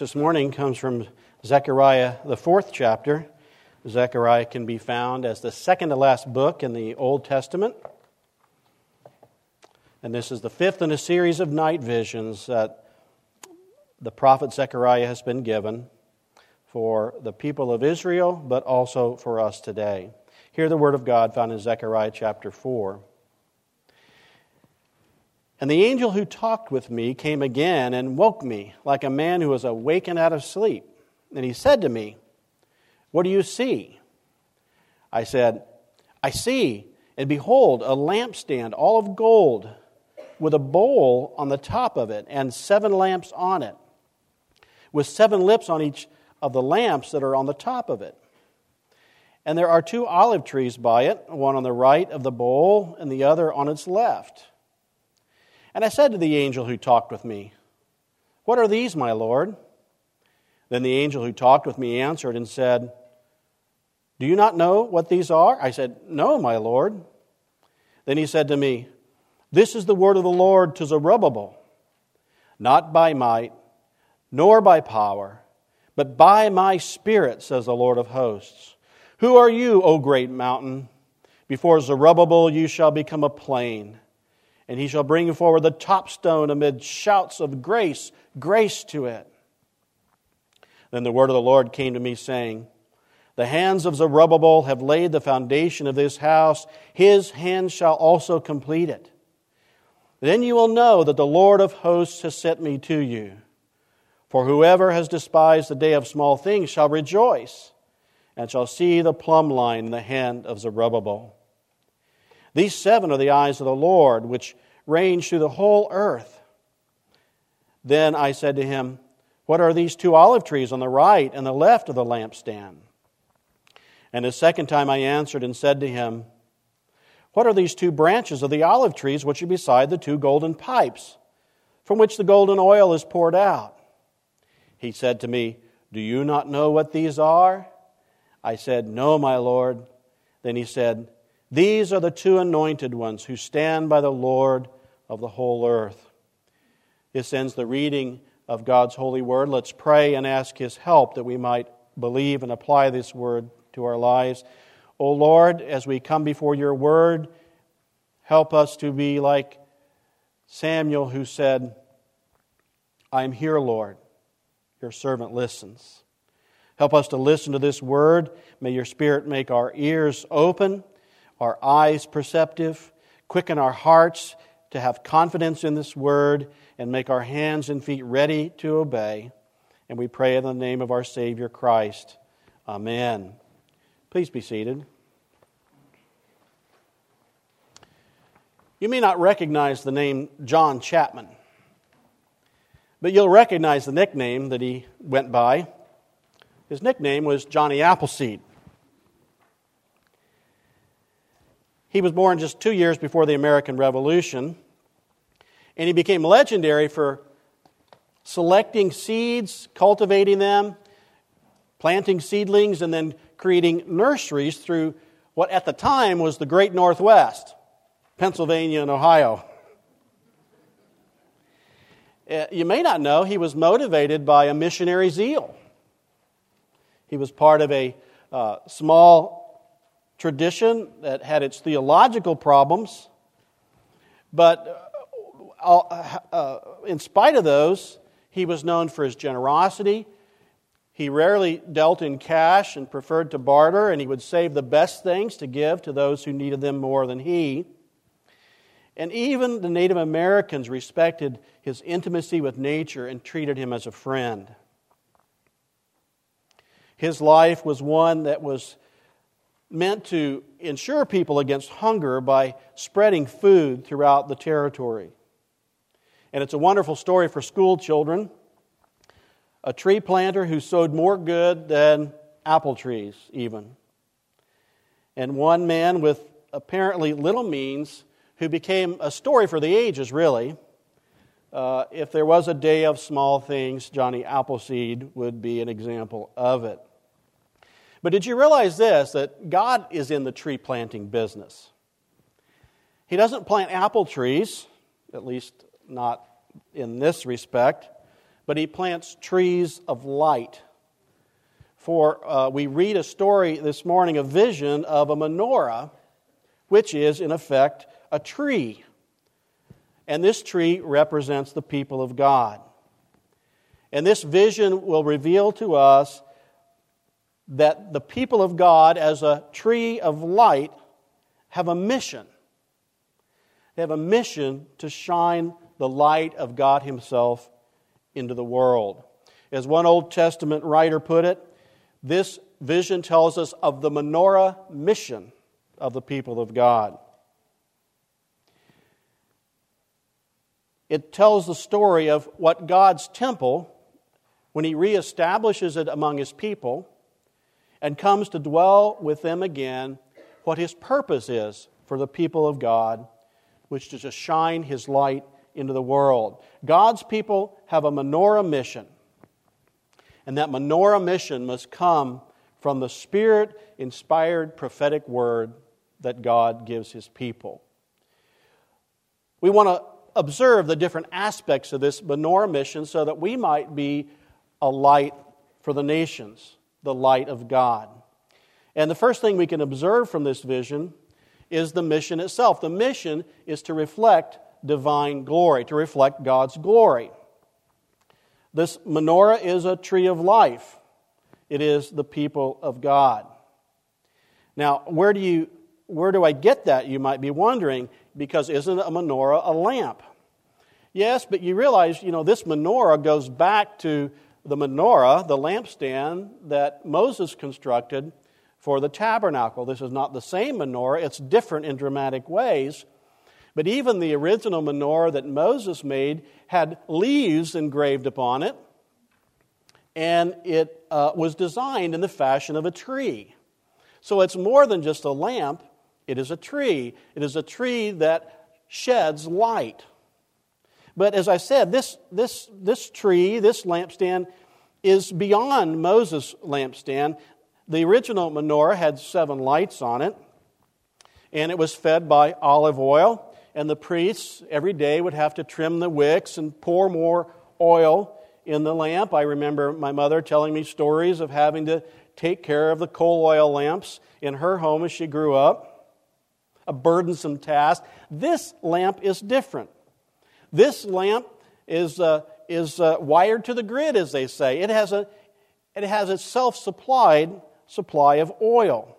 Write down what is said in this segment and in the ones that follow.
this morning comes from Zechariah, the fourth chapter. Zechariah can be found as the second to last book in the Old Testament. And this is the fifth in a series of night visions that the prophet Zechariah has been given for the people of Israel, but also for us today. Hear the word of God found in Zechariah chapter 4. And the angel who talked with me came again and woke me like a man who was awakened out of sleep. And he said to me, What do you see? I said, I see, and behold, a lampstand all of gold with a bowl on the top of it and seven lamps on it, with seven lips on each of the lamps that are on the top of it. And there are two olive trees by it, one on the right of the bowl and the other on its left. And I said to the angel who talked with me, What are these, my Lord? Then the angel who talked with me answered and said, Do you not know what these are? I said, No, my Lord. Then he said to me, This is the word of the Lord to Zerubbabel, not by might, nor by power, but by my spirit, says the Lord of hosts. Who are you, O great mountain? Before Zerubbabel you shall become a plain and he shall bring forward the top stone amid shouts of grace, grace to it. Then the word of the Lord came to me, saying, The hands of Zerubbabel have laid the foundation of this house, his hands shall also complete it. Then you will know that the Lord of hosts has sent me to you. For whoever has despised the day of small things shall rejoice, and shall see the plumb line in the hand of Zerubbabel. These seven are the eyes of the Lord, which range through the whole earth. Then I said to him, What are these two olive trees on the right and the left of the lampstand? And a second time I answered and said to him, What are these two branches of the olive trees which are beside the two golden pipes, from which the golden oil is poured out? He said to me, Do you not know what these are? I said, No, my Lord. Then he said, these are the two anointed ones who stand by the Lord of the whole earth. This ends the reading of God's holy word. Let's pray and ask his help that we might believe and apply this word to our lives. O Lord, as we come before your word, help us to be like Samuel who said, I am here, Lord. Your servant listens. Help us to listen to this word. May your Spirit make our ears open our eyes perceptive, quicken our hearts to have confidence in this word, and make our hands and feet ready to obey. And we pray in the name of our Savior Christ. Amen. Please be seated. You may not recognize the name John Chapman, but you'll recognize the nickname that he went by. His nickname was Johnny Appleseed. He was born just two years before the American Revolution, and he became legendary for selecting seeds, cultivating them, planting seedlings, and then creating nurseries through what at the time was the Great Northwest, Pennsylvania and Ohio. Uh, you may not know he was motivated by a missionary zeal. He was part of a uh, small tradition that had its theological problems, but uh, uh, uh, in spite of those, he was known for his generosity. He rarely dealt in cash and preferred to barter, and he would save the best things to give to those who needed them more than he. And even the Native Americans respected his intimacy with nature and treated him as a friend. His life was one that was meant to ensure people against hunger by spreading food throughout the territory. And it's a wonderful story for school children. A tree planter who sowed more good than apple trees, even. And one man with apparently little means who became a story for the ages, really. Uh, if there was a day of small things, Johnny Appleseed would be an example of it. But did you realize this that God is in the tree planting business? He doesn't plant apple trees, at least not in this respect, but he plants trees of light. For uh, we read a story this morning, a vision of a menorah, which is, in effect, a tree. And this tree represents the people of God. And this vision will reveal to us that the people of God, as a tree of light, have a mission. They have a mission to shine the light of God Himself into the world. As one Old Testament writer put it, this vision tells us of the menorah mission of the people of God. It tells the story of what God's temple, when He reestablishes it among His people and comes to dwell with them again, what His purpose is for the people of God, which is to shine His light into the world. God's people have a menorah mission. And that menorah mission must come from the Spirit inspired prophetic word that God gives His people. We want to observe the different aspects of this menorah mission so that we might be a light for the nations, the light of God. And the first thing we can observe from this vision is the mission itself. The mission is to reflect divine glory, to reflect God's glory. This menorah is a tree of life, it is the people of God. Now, where do, you, where do I get that, you might be wondering, because isn't a menorah a lamp? Yes, but you realize, you know, this menorah goes back to the menorah, the lampstand that Moses constructed for the tabernacle. This is not the same menorah, it's different in dramatic ways. But even the original menorah that Moses made had leaves engraved upon it, and it uh, was designed in the fashion of a tree. So it's more than just a lamp, it is a tree. It is a tree that sheds light. But as I said, this, this, this tree, this lampstand, is beyond Moses' lampstand. The original menorah had seven lights on it, and it was fed by olive oil and the priests every day would have to trim the wicks and pour more oil in the lamp. I remember my mother telling me stories of having to take care of the coal oil lamps in her home as she grew up. A burdensome task. This lamp is different. This lamp is, uh, is uh, wired to the grid, as they say. It has a, it has a self supplied supply of oil,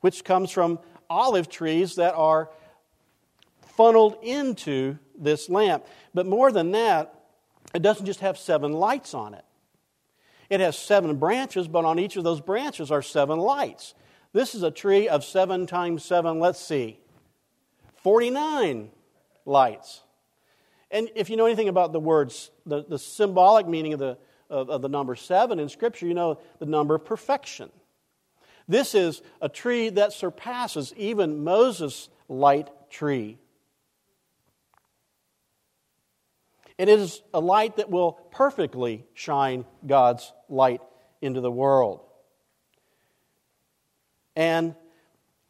which comes from olive trees that are funneled into this lamp. But more than that, it doesn't just have seven lights on it. It has seven branches, but on each of those branches are seven lights. This is a tree of seven times seven, let's see, 49 lights. And if you know anything about the words, the, the symbolic meaning of the, of, of the number seven in Scripture, you know the number of perfection. This is a tree that surpasses even Moses' light tree. And it is a light that will perfectly shine God's light into the world. And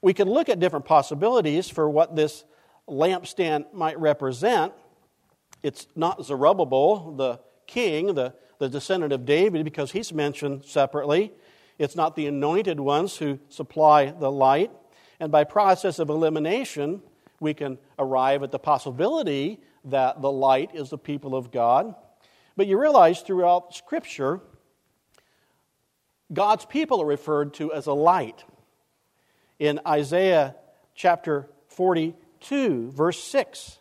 we can look at different possibilities for what this lampstand might represent. It's not Zerubbabel, the king, the, the descendant of David, because he's mentioned separately. It's not the anointed ones who supply the light. And by process of elimination, we can arrive at the possibility that the light is the people of God. But you realize throughout Scripture, God's people are referred to as a light. In Isaiah chapter 42, verse 6,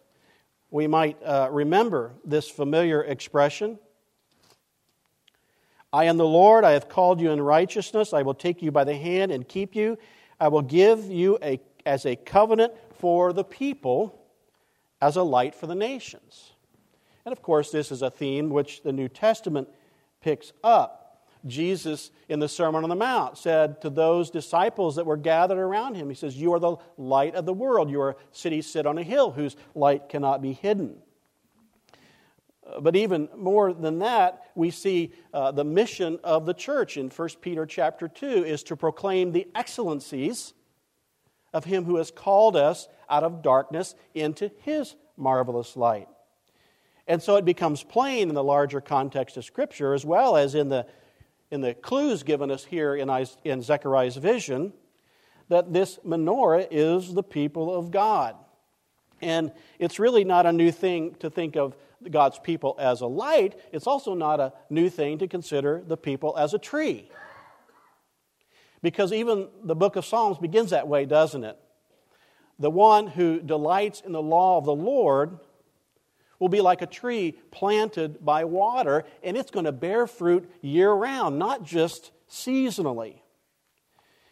we might uh, remember this familiar expression. I am the Lord, I have called you in righteousness, I will take you by the hand and keep you. I will give you a, as a covenant for the people as a light for the nations. And of course, this is a theme which the New Testament picks up. Jesus, in the Sermon on the Mount, said to those disciples that were gathered around him, He says, You are the light of the world. You are a city set on a hill whose light cannot be hidden. Uh, but even more than that, we see uh, the mission of the church in 1 Peter chapter 2 is to proclaim the excellencies of him who has called us out of darkness into his marvelous light. And so it becomes plain in the larger context of Scripture, as well as in the, in the clues given us here in, Zechariah's vision, that this menorah is the people of God. And it's really not a new thing to think of God's people as a light. It's also not a new thing to consider the people as a tree. Because even the book of Psalms begins that way, doesn't it? The one who delights in the law of the Lord will be like a tree planted by water, and it's going to bear fruit year round, not just seasonally.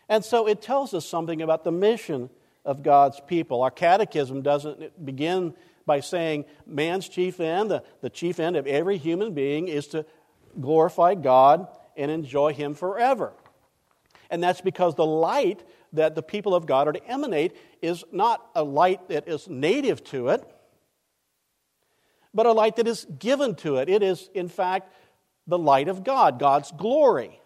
And so it tells us something about the mission of God's people. Our catechism doesn't begin by saying man's chief end, the, the chief end of every human being, is to glorify God and enjoy Him forever. And that's because the light that the people of God are to emanate is not a light that is native to it, but a light that is given to it. It is, in fact, the light of God, God's glory.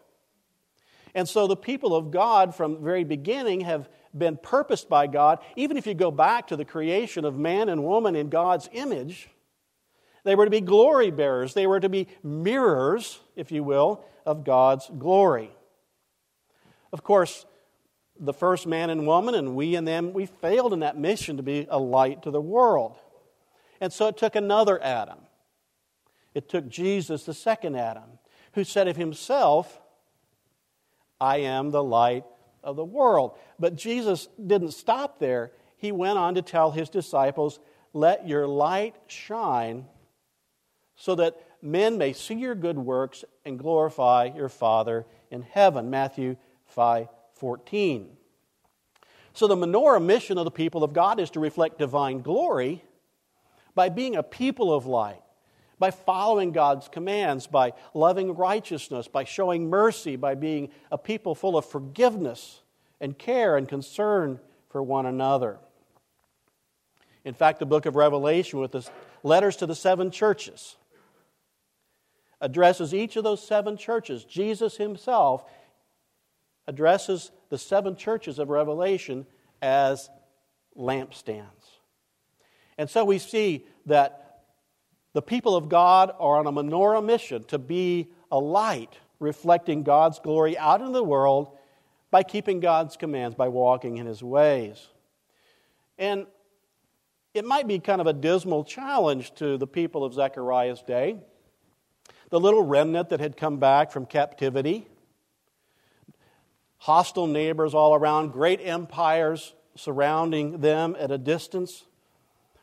And so the people of God from the very beginning have been purposed by God. Even if you go back to the creation of man and woman in God's image, they were to be glory bearers. They were to be mirrors, if you will, of God's glory. Of course, the first man and woman, and we and them, we failed in that mission to be a light to the world. And so it took another Adam. It took Jesus, the second Adam, who said of himself, I am the light of the world. But Jesus didn't stop there. He went on to tell his disciples, Let your light shine so that men may see your good works and glorify your Father in heaven. Matthew 5 14. So the menorah mission of the people of God is to reflect divine glory by being a people of light by following God's commands, by loving righteousness, by showing mercy, by being a people full of forgiveness and care and concern for one another. In fact, the book of Revelation, with the letters to the seven churches, addresses each of those seven churches. Jesus himself addresses the seven churches of Revelation as lampstands. And so we see that the people of God are on a menorah mission to be a light reflecting God's glory out in the world by keeping God's commands, by walking in his ways. And it might be kind of a dismal challenge to the people of Zechariah's day. The little remnant that had come back from captivity, hostile neighbors all around, great empires surrounding them at a distance,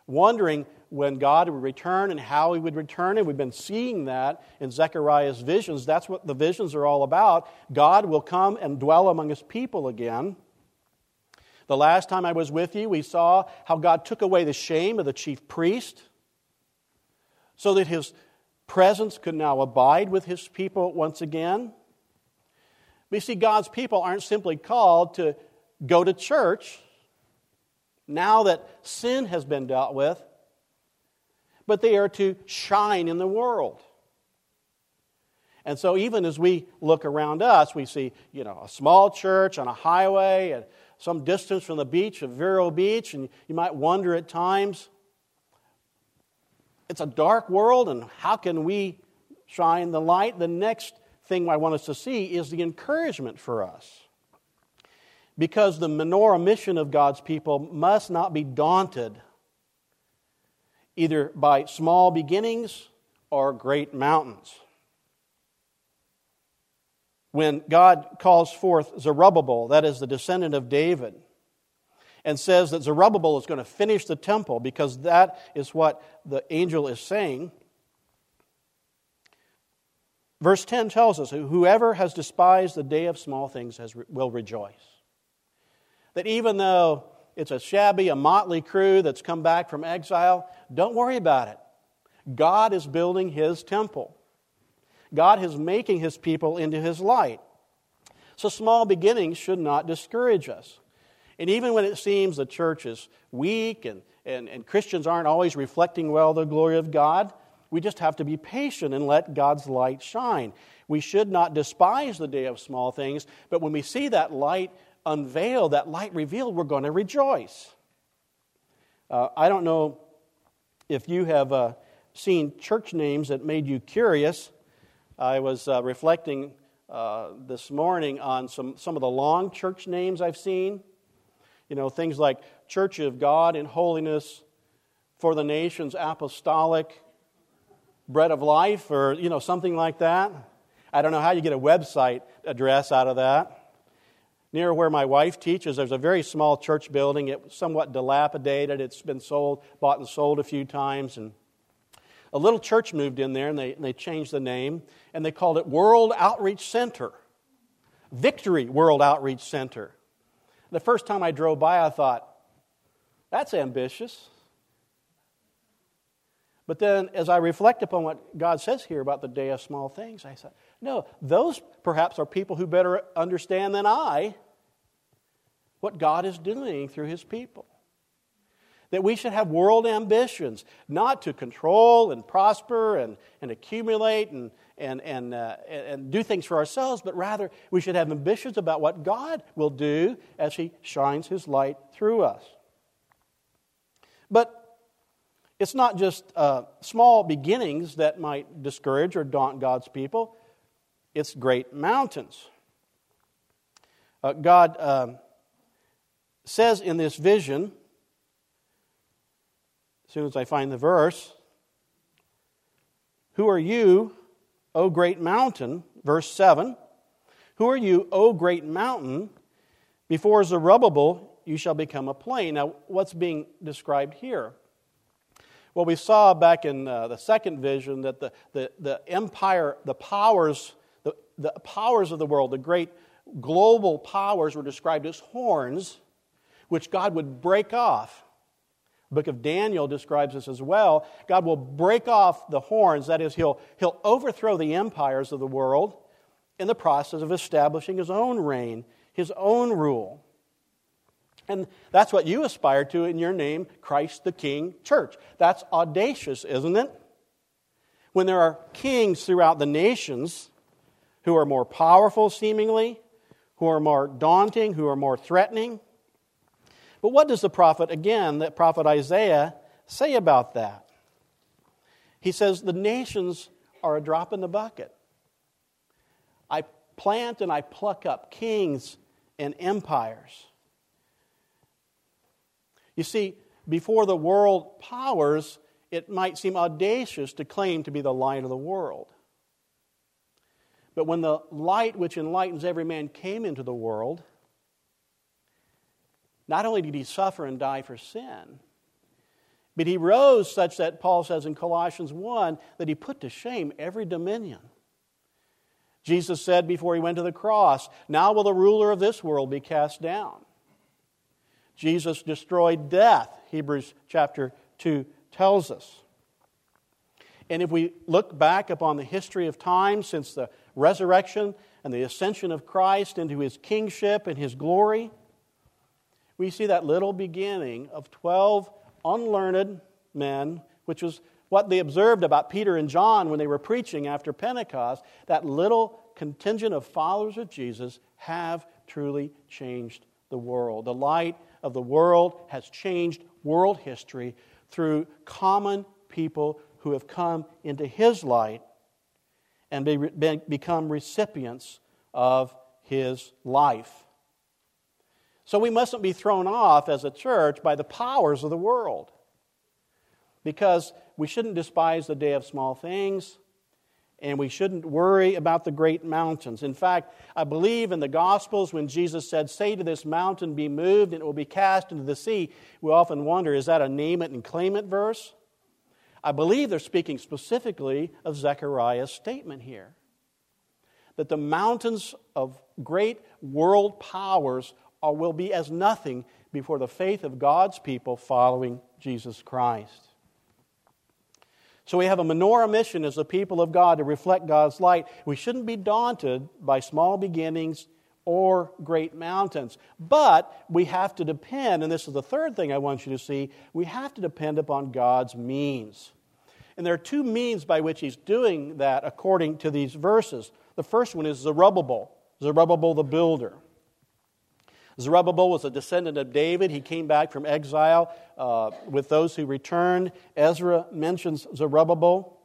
wondering when God would return and how he would return. And we've been seeing that in Zechariah's visions. That's what the visions are all about. God will come and dwell among his people again. The last time I was with you, we saw how God took away the shame of the chief priest so that his presence could now abide with his people once again. We see God's people aren't simply called to go to church now that sin has been dealt with but they are to shine in the world. And so, even as we look around us, we see, you know, a small church on a highway at some distance from the beach of Vero Beach, and you might wonder at times, it's a dark world, and how can we shine the light? The next thing I want us to see is the encouragement for us. Because the menorah mission of God's people must not be daunted either by small beginnings or great mountains. When God calls forth Zerubbabel, that is the descendant of David, and says that Zerubbabel is going to finish the temple because that is what the angel is saying. Verse 10 tells us whoever has despised the day of small things has, will rejoice. That even though it's a shabby, a motley crew that's come back from exile. Don't worry about it. God is building his temple. God is making his people into his light. So small beginnings should not discourage us. And even when it seems the church is weak and, and, and Christians aren't always reflecting well the glory of God, we just have to be patient and let God's light shine. We should not despise the day of small things, but when we see that light unveiled, that light revealed, we're going to rejoice. Uh, I don't know if you have uh, seen church names that made you curious. I was uh, reflecting uh, this morning on some, some of the long church names I've seen. You know, things like Church of God in Holiness, For the Nations Apostolic, Bread of Life, or, you know, something like that. I don't know how you get a website address out of that. Near where my wife teaches, there's a very small church building. It's somewhat dilapidated. It's been sold, bought and sold a few times. And a little church moved in there and they, and they changed the name and they called it World Outreach Center. Victory World Outreach Center. The first time I drove by, I thought, that's ambitious. But then, as I reflect upon what God says here about the day of small things, I said, no, those perhaps are people who better understand than I what God is doing through his people. That we should have world ambitions, not to control and prosper and, and accumulate and, and, and, uh, and do things for ourselves, but rather we should have ambitions about what God will do as he shines his light through us. But it's not just uh, small beginnings that might discourage or daunt God's people, it's great mountains. Uh, God um, says in this vision, as soon as I find the verse, Who are you, O great mountain? Verse 7 Who are you, O great mountain? Before Zerubbabel, you shall become a plain. Now, what's being described here? Well, we saw back in uh, the second vision that the, the, the empire, the powers, the, powers of the world, the great global powers were described as horns which God would break off. The book of Daniel describes this as well. God will break off the horns, that is, he'll, he'll overthrow the empires of the world in the process of establishing his own reign, his own rule. And that's what you aspire to in your name, Christ the King Church. That's audacious, isn't it? When there are kings throughout the nations who are more powerful, seemingly, who are more daunting, who are more threatening, but what does the prophet, again, that prophet Isaiah, say about that? He says, The nations are a drop in the bucket. I plant and I pluck up kings and empires. You see, before the world powers, it might seem audacious to claim to be the light of the world. But when the light which enlightens every man came into the world, not only did he suffer and die for sin, but he rose such that Paul says in Colossians 1 that he put to shame every dominion. Jesus said before he went to the cross, Now will the ruler of this world be cast down. Jesus destroyed death, Hebrews chapter 2 tells us. And if we look back upon the history of time since the resurrection and the ascension of Christ into his kingship and his glory, we see that little beginning of 12 unlearned men, which was what they observed about Peter and John when they were preaching after Pentecost. That little contingent of followers of Jesus have truly changed the world. The light of the world has changed world history through common people who have come into his light and be, become recipients of his life. So we mustn't be thrown off as a church by the powers of the world. Because we shouldn't despise the day of small things, and we shouldn't worry about the great mountains. In fact, I believe in the Gospels when Jesus said, Say to this mountain, be moved, and it will be cast into the sea. We often wonder, is that a name it and claim it verse? I believe they're speaking specifically of Zechariah's statement here that the mountains of great world powers or will be as nothing before the faith of God's people following Jesus Christ. So we have a menorah mission as the people of God to reflect God's light. We shouldn't be daunted by small beginnings or great mountains. But we have to depend, and this is the third thing I want you to see, we have to depend upon God's means. And there are two means by which he's doing that according to these verses. The first one is Zerubbabel, Zerubbabel the builder. Zerubbabel was a descendant of David. He came back from exile uh, with those who returned. Ezra mentions Zerubbabel.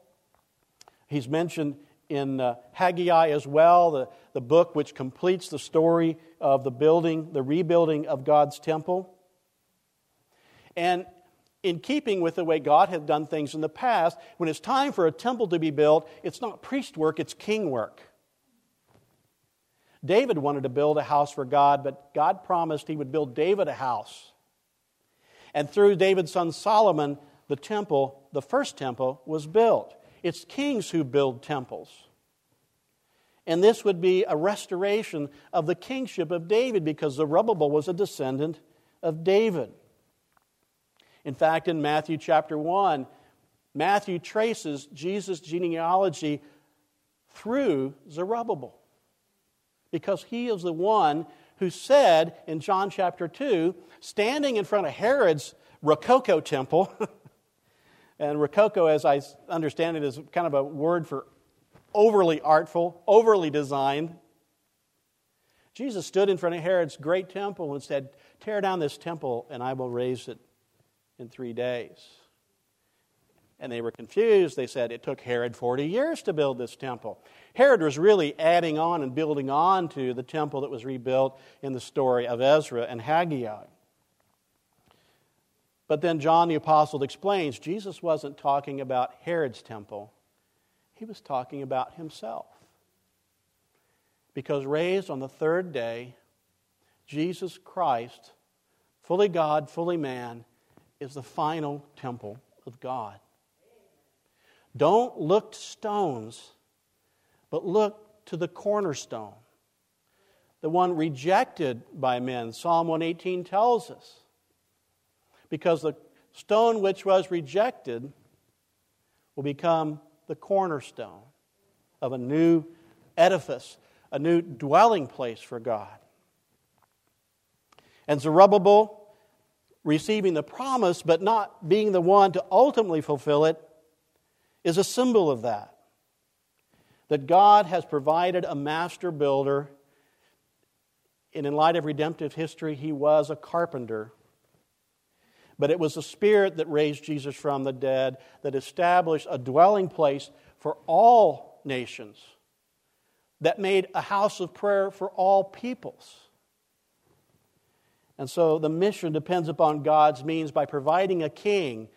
He's mentioned in uh, Haggai as well, the, the book which completes the story of the building, the rebuilding of God's temple. And in keeping with the way God had done things in the past, when it's time for a temple to be built, it's not priest work, it's king work. David wanted to build a house for God, but God promised he would build David a house. And through David's son Solomon, the temple, the first temple, was built. It's kings who build temples. And this would be a restoration of the kingship of David because Zerubbabel was a descendant of David. In fact, in Matthew chapter 1, Matthew traces Jesus' genealogy through Zerubbabel because he is the one who said in John chapter 2, standing in front of Herod's Rococo temple, and Rococo, as I understand it, is kind of a word for overly artful, overly designed. Jesus stood in front of Herod's great temple and said, Tear down this temple, and I will raise it in three days. And they were confused. They said it took Herod 40 years to build this temple. Herod was really adding on and building on to the temple that was rebuilt in the story of Ezra and Haggai. But then John the Apostle explains Jesus wasn't talking about Herod's temple, he was talking about himself. Because raised on the third day, Jesus Christ, fully God, fully man, is the final temple of God. Don't look to stones, but look to the cornerstone, the one rejected by men. Psalm 118 tells us. Because the stone which was rejected will become the cornerstone of a new edifice, a new dwelling place for God. And Zerubbabel, receiving the promise but not being the one to ultimately fulfill it, is a symbol of that. That God has provided a master builder, and in light of redemptive history, he was a carpenter. But it was the Spirit that raised Jesus from the dead, that established a dwelling place for all nations, that made a house of prayer for all peoples. And so the mission depends upon God's means by providing a king,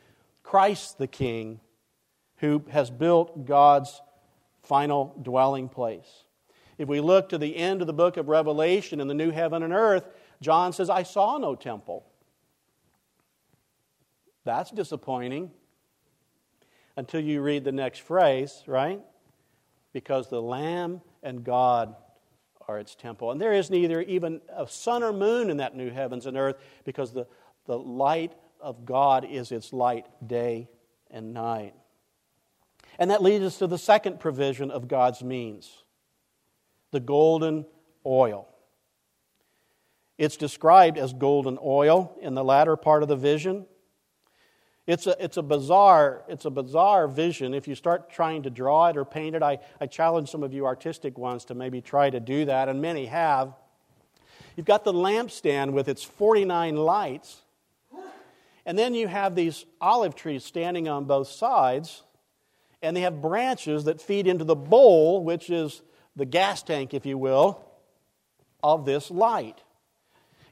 Christ the King, who has built God's final dwelling place. If we look to the end of the book of Revelation in the new heaven and earth, John says, I saw no temple. That's disappointing until you read the next phrase, right? Because the Lamb and God are its temple. And there is neither even a sun or moon in that new heavens and earth because the, the light of God is its light day and night. And that leads us to the second provision of God's means the golden oil. It's described as golden oil in the latter part of the vision. It's a, it's a bizarre it's a bizarre vision. If you start trying to draw it or paint it, I, I challenge some of you artistic ones to maybe try to do that, and many have. You've got the lampstand with its 49 lights, and then you have these olive trees standing on both sides and they have branches that feed into the bowl, which is the gas tank, if you will, of this light.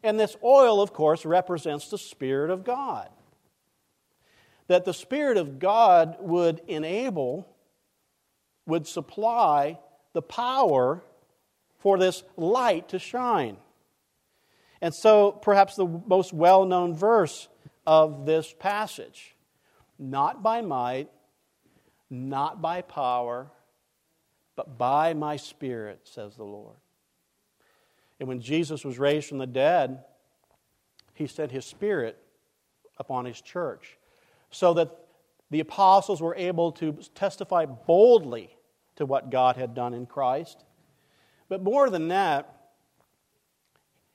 And this oil, of course, represents the Spirit of God. That the Spirit of God would enable, would supply the power for this light to shine. And so, perhaps the most well known verse of this passage not by might, not by power, but by my Spirit, says the Lord. And when Jesus was raised from the dead, he sent his Spirit upon his church so that the apostles were able to testify boldly to what God had done in Christ. But more than that,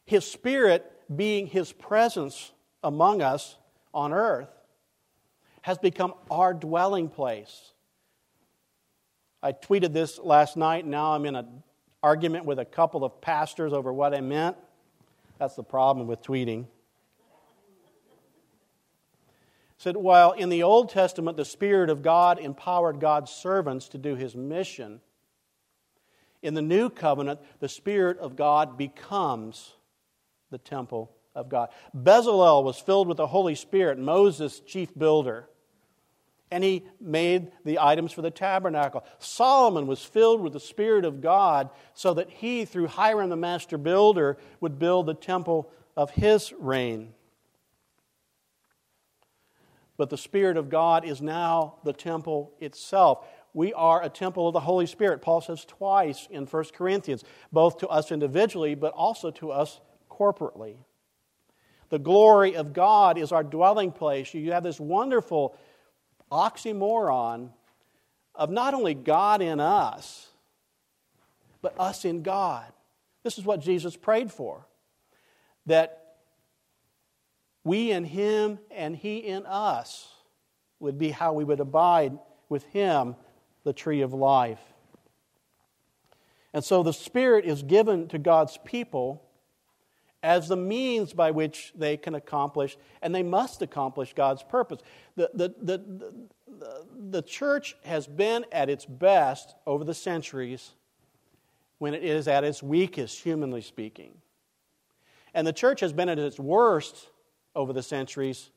his Spirit being his presence among us on earth has become our dwelling place. I tweeted this last night, now I'm in an argument with a couple of pastors over what I meant. That's the problem with tweeting. Said, while in the Old Testament the Spirit of God empowered God's servants to do his mission, in the New Covenant the Spirit of God becomes the temple of God. Bezalel was filled with the Holy Spirit, Moses, chief builder and he made the items for the tabernacle. Solomon was filled with the Spirit of God so that he, through Hiram the master builder, would build the temple of his reign. But the Spirit of God is now the temple itself. We are a temple of the Holy Spirit. Paul says twice in 1 Corinthians, both to us individually, but also to us corporately. The glory of God is our dwelling place. You have this wonderful oxymoron of not only God in us, but us in God. This is what Jesus prayed for that we in Him and He in us would be how we would abide with Him, the tree of life. And so the Spirit is given to God's people as the means by which they can accomplish, and they must accomplish God's purpose. The, the, the, the, the church has been at its best over the centuries when it is at its weakest, humanly speaking. And the church has been at its worst over the centuries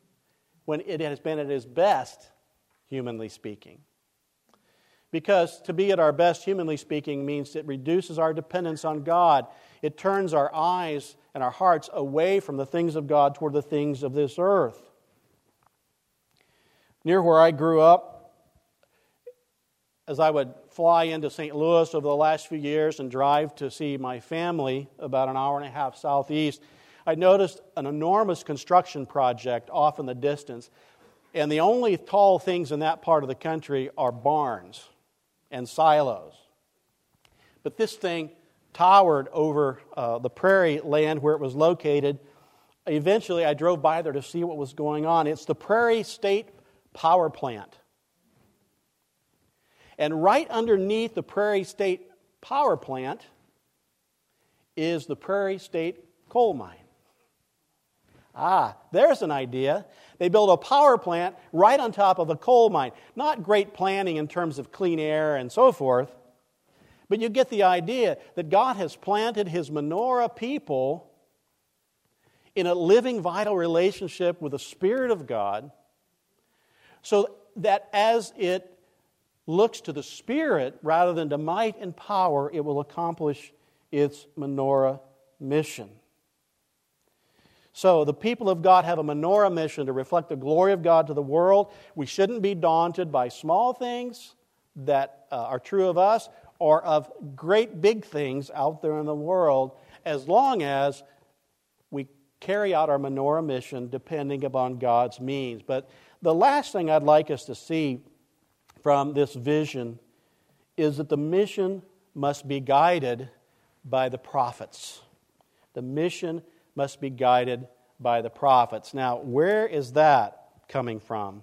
when it has been at its best, humanly speaking. Because to be at our best, humanly speaking, means it reduces our dependence on God. It turns our eyes and our hearts away from the things of God toward the things of this earth. Near where I grew up, as I would fly into St. Louis over the last few years and drive to see my family about an hour and a half southeast, I noticed an enormous construction project off in the distance. And the only tall things in that part of the country are barns and silos. But this thing towered over uh, the prairie land where it was located. Eventually, I drove by there to see what was going on. It's the Prairie State Power Plant. And right underneath the Prairie State Power Plant is the Prairie State Coal Mine. Ah, there's an idea. They build a power plant right on top of a coal mine. Not great planning in terms of clean air and so forth, but you get the idea that God has planted his menorah people in a living, vital relationship with the Spirit of God so that as it looks to the Spirit rather than to might and power, it will accomplish its menorah mission. So, the people of God have a menorah mission to reflect the glory of God to the world. We shouldn't be daunted by small things that uh, are true of us or of great big things out there in the world as long as we carry out our menorah mission depending upon God's means. But the last thing I'd like us to see from this vision is that the mission must be guided by the prophets. The mission must be guided by the prophets. Now, where is that coming from?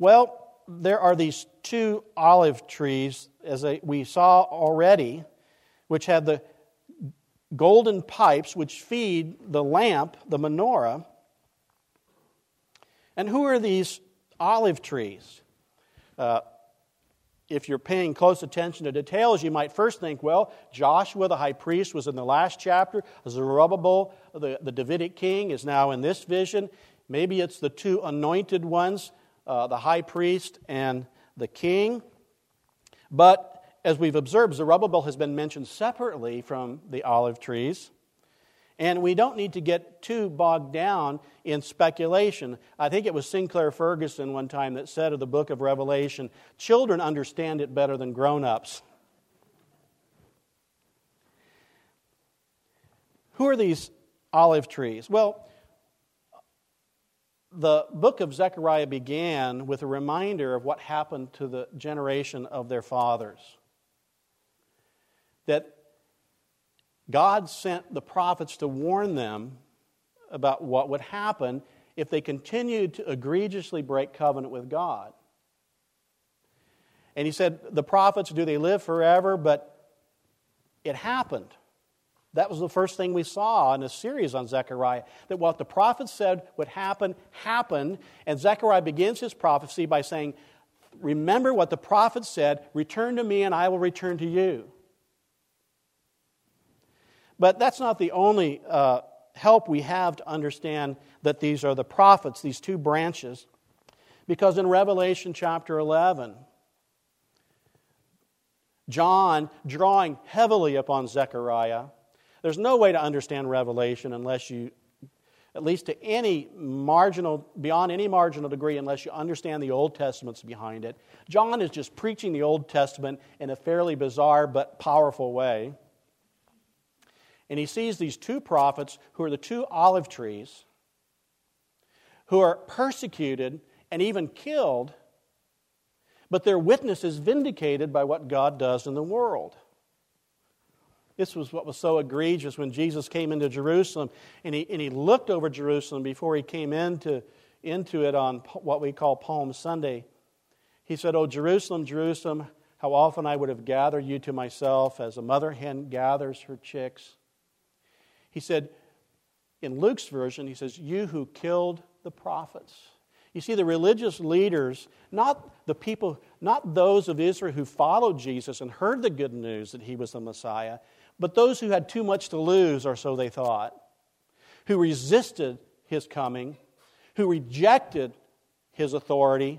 Well, there are these two olive trees, as we saw already, which have the golden pipes which feed the lamp, the menorah. And who are these olive trees? Uh, if you're paying close attention to details, you might first think, well, Joshua the high priest was in the last chapter. Zerubbabel, the, the Davidic king, is now in this vision. Maybe it's the two anointed ones uh, the high priest and the king. But as we've observed, Zerubbabel has been mentioned separately from the olive trees. And we don't need to get too bogged down in speculation. I think it was Sinclair Ferguson one time that said of the book of Revelation children understand it better than grown ups. Who are these olive trees? Well, the book of Zechariah began with a reminder of what happened to the generation of their fathers. That God sent the prophets to warn them about what would happen if they continued to egregiously break covenant with God. And he said, The prophets, do they live forever? But it happened That was the first thing we saw in a series on Zechariah that what the prophet said would happen happened. And Zechariah begins his prophecy by saying, Remember what the prophet said, return to me and I will return to you. But that's not the only uh, help we have to understand that these are the prophets, these two branches. Because in Revelation chapter 11, John, drawing heavily upon Zechariah, there's no way to understand Revelation unless you, at least to any marginal, beyond any marginal degree, unless you understand the Old Testament's behind it. John is just preaching the Old Testament in a fairly bizarre but powerful way. And he sees these two prophets who are the two olive trees who are persecuted and even killed, but their witness is vindicated by what God does in the world. This was what was so egregious when Jesus came into Jerusalem and he, and he looked over Jerusalem before he came into, into it on what we call Palm Sunday. He said, Oh, Jerusalem, Jerusalem, how often I would have gathered you to myself as a mother hen gathers her chicks. He said, in Luke's version, he says, You who killed the prophets. You see, the religious leaders, not the people, not those of Israel who followed Jesus and heard the good news that he was the Messiah, but those who had too much to lose, or so they thought, who resisted his coming, who rejected his authority,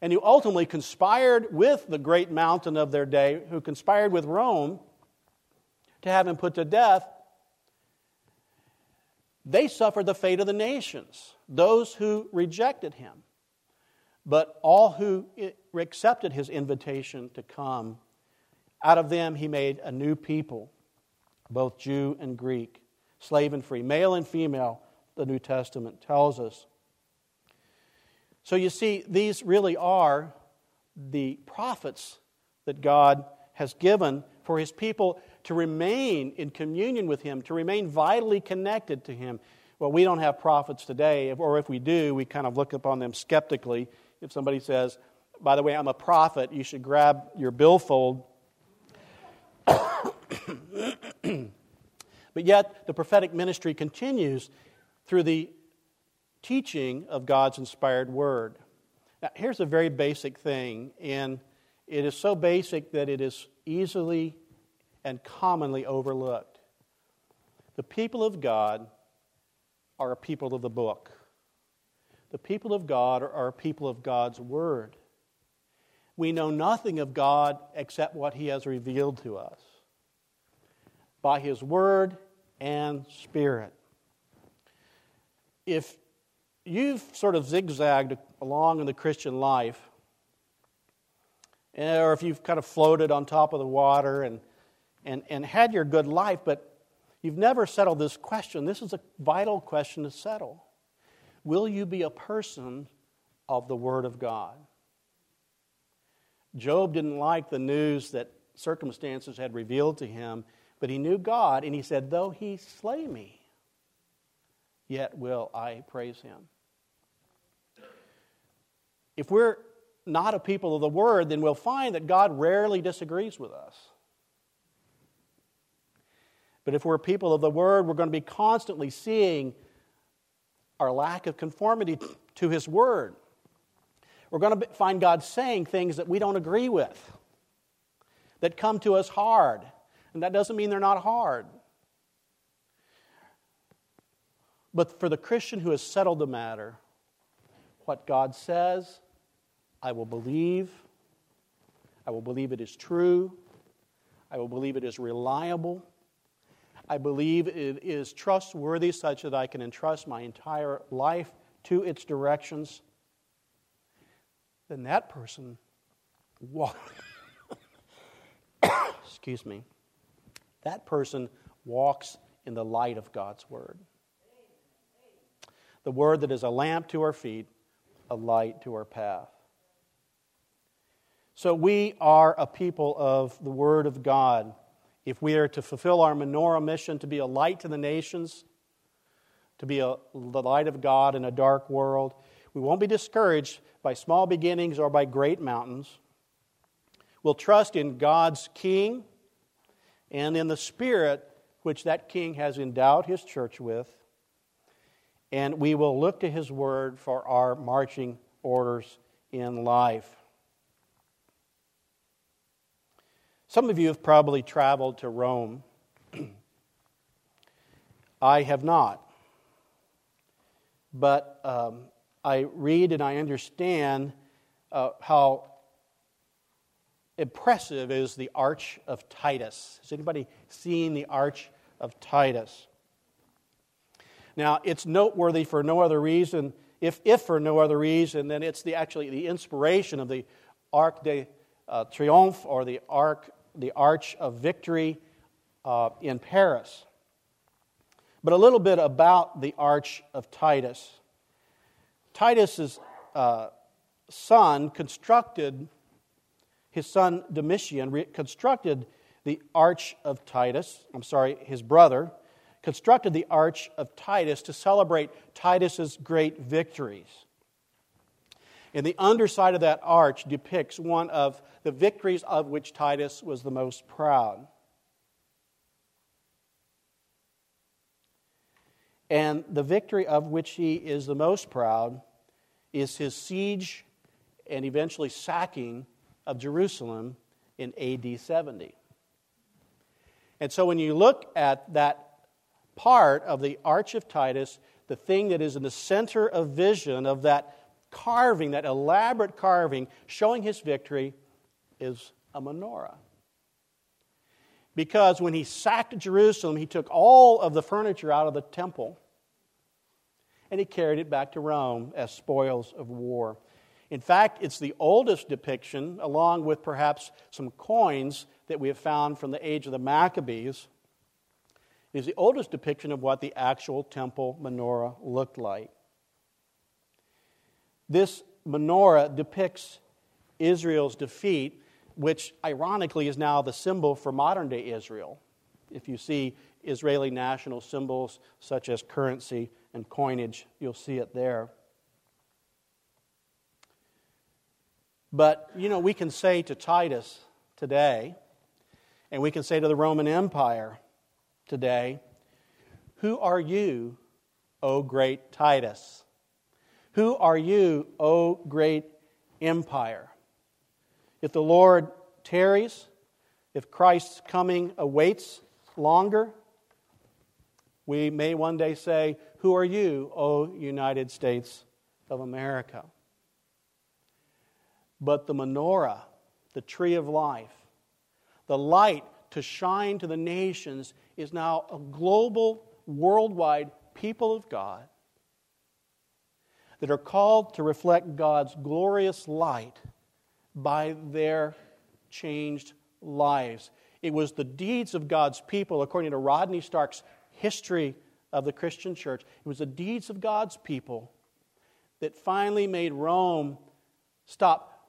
and who ultimately conspired with the great mountain of their day, who conspired with Rome to have him put to death, they suffered the fate of the nations, those who rejected him. But all who accepted his invitation to come, out of them he made a new people both Jew and Greek, slave and free, male and female, the New Testament tells us. So you see, these really are the prophets that God has given for his people to remain in communion with him, to remain vitally connected to him. Well, we don't have prophets today, or if we do, we kind of look upon them skeptically. If somebody says, by the way, I'm a prophet, you should grab your billfold but yet, the prophetic ministry continues through the teaching of God's inspired word. Now, here's a very basic thing, and it is so basic that it is easily and commonly overlooked. The people of God are a people of the book. The people of God are a people of God's word. We know nothing of God except what He has revealed to us by His Word and Spirit. If you've sort of zigzagged along in the Christian life, eh, or if you've kind of floated on top of the water and, and, and had your good life, but you've never settled this question, this is a vital question to settle. Will you be a person of the Word of God? Job didn't like the news that circumstances had revealed to him but he knew God, and he said, Though he slay me, yet will I praise him. If we're not a people of the Word, then we'll find that God rarely disagrees with us. But if we're people of the Word, we're going to be constantly seeing our lack of conformity to His Word. We're going to find God saying things that we don't agree with, that come to us hard, and that doesn't mean they're not hard. But for the Christian who has settled the matter, what God says, I will believe. I will believe it is true. I will believe it is reliable. I believe it is trustworthy such that I can entrust my entire life to its directions. Then that person, excuse me, that person walks in the light of God's Word. The Word that is a lamp to our feet, a light to our path. So we are a people of the Word of God. If we are to fulfill our menorah mission to be a light to the nations, to be a, the light of God in a dark world, we won't be discouraged by small beginnings or by great mountains. We'll trust in God's King and in the Spirit which that king has endowed his church with, and we will look to his word for our marching orders in life. Some of you have probably traveled to Rome. I have not. But um, I read and I understand uh, how impressive is the Arch of Titus. Has anybody seen the Arch of Titus? Now, it's noteworthy for no other reason, if, if for no other reason, then it's the, actually the inspiration of the Arc de uh, Triomphe or the, Arc, the Arch of Victory uh, in Paris. But a little bit about the Arch of Titus. Titus's uh, son constructed, his son Domitian constructed the Arch of Titus, I'm sorry, his brother, constructed the Arch of Titus to celebrate Titus's great victories. And the underside of that arch depicts one of the victories of which Titus was the most proud. And the victory of which he is the most proud is his siege and eventually sacking of Jerusalem in AD 70. And so when you look at that part of the Arch of Titus, the thing that is in the center of vision of that carving, that elaborate carving showing his victory, is a menorah. Because when he sacked Jerusalem, he took all of the furniture out of the temple and he carried it back to Rome as spoils of war. In fact, it's the oldest depiction, along with perhaps some coins that we have found from the age of the Maccabees. is the oldest depiction of what the actual temple menorah looked like. This menorah depicts Israel's defeat which ironically is now the symbol for modern day Israel. If you see Israeli national symbols such as currency and coinage, you'll see it there. But, you know, we can say to Titus today, and we can say to the Roman Empire today, Who are you, O great Titus? Who are you, O great empire? If the Lord tarries, if Christ's coming awaits longer, we may one day say, Who are you, O United States of America? But the menorah, the tree of life, the light to shine to the nations, is now a global, worldwide people of God that are called to reflect God's glorious light by their changed lives. It was the deeds of God's people, according to Rodney Stark's history of the Christian church. It was the deeds of God's people that finally made Rome stop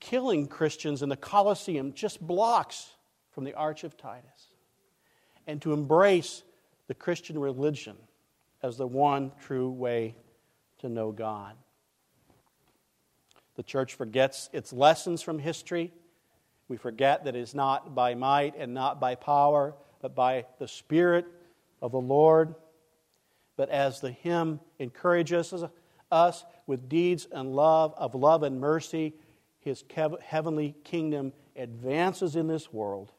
killing Christians in the Colosseum just blocks from the Arch of Titus and to embrace the Christian religion as the one true way to know God. The church forgets its lessons from history. We forget that it is not by might and not by power, but by the Spirit of the Lord. But as the hymn encourages us with deeds and love, of love and mercy, his heavenly kingdom advances in this world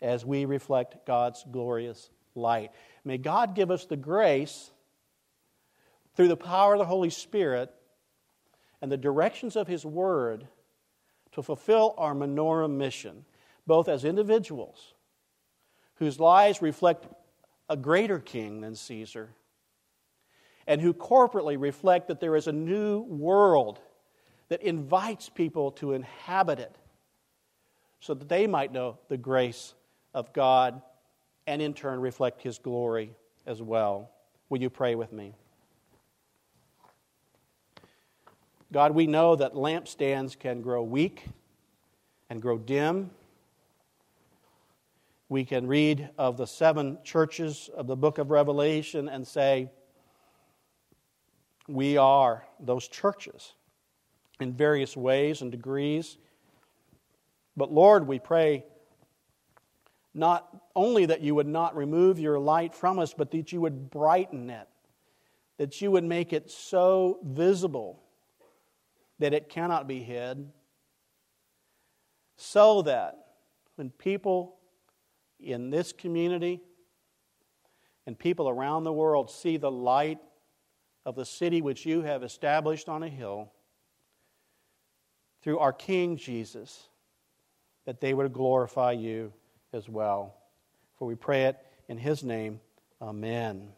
as we reflect God's glorious light. May God give us the grace through the power of the Holy Spirit and the directions of His Word to fulfill our menorah mission, both as individuals whose lives reflect a greater king than Caesar, and who corporately reflect that there is a new world that invites people to inhabit it so that they might know the grace of God and in turn reflect His glory as well. Will you pray with me? God, we know that lampstands can grow weak and grow dim. We can read of the seven churches of the book of Revelation and say, we are those churches in various ways and degrees. But Lord, we pray Not only that you would not remove your light from us, but that you would brighten it, that you would make it so visible that it cannot be hid, so that when people in this community and people around the world see the light of the city which you have established on a hill through our King Jesus, that they would glorify you as well. For we pray it in his name. Amen.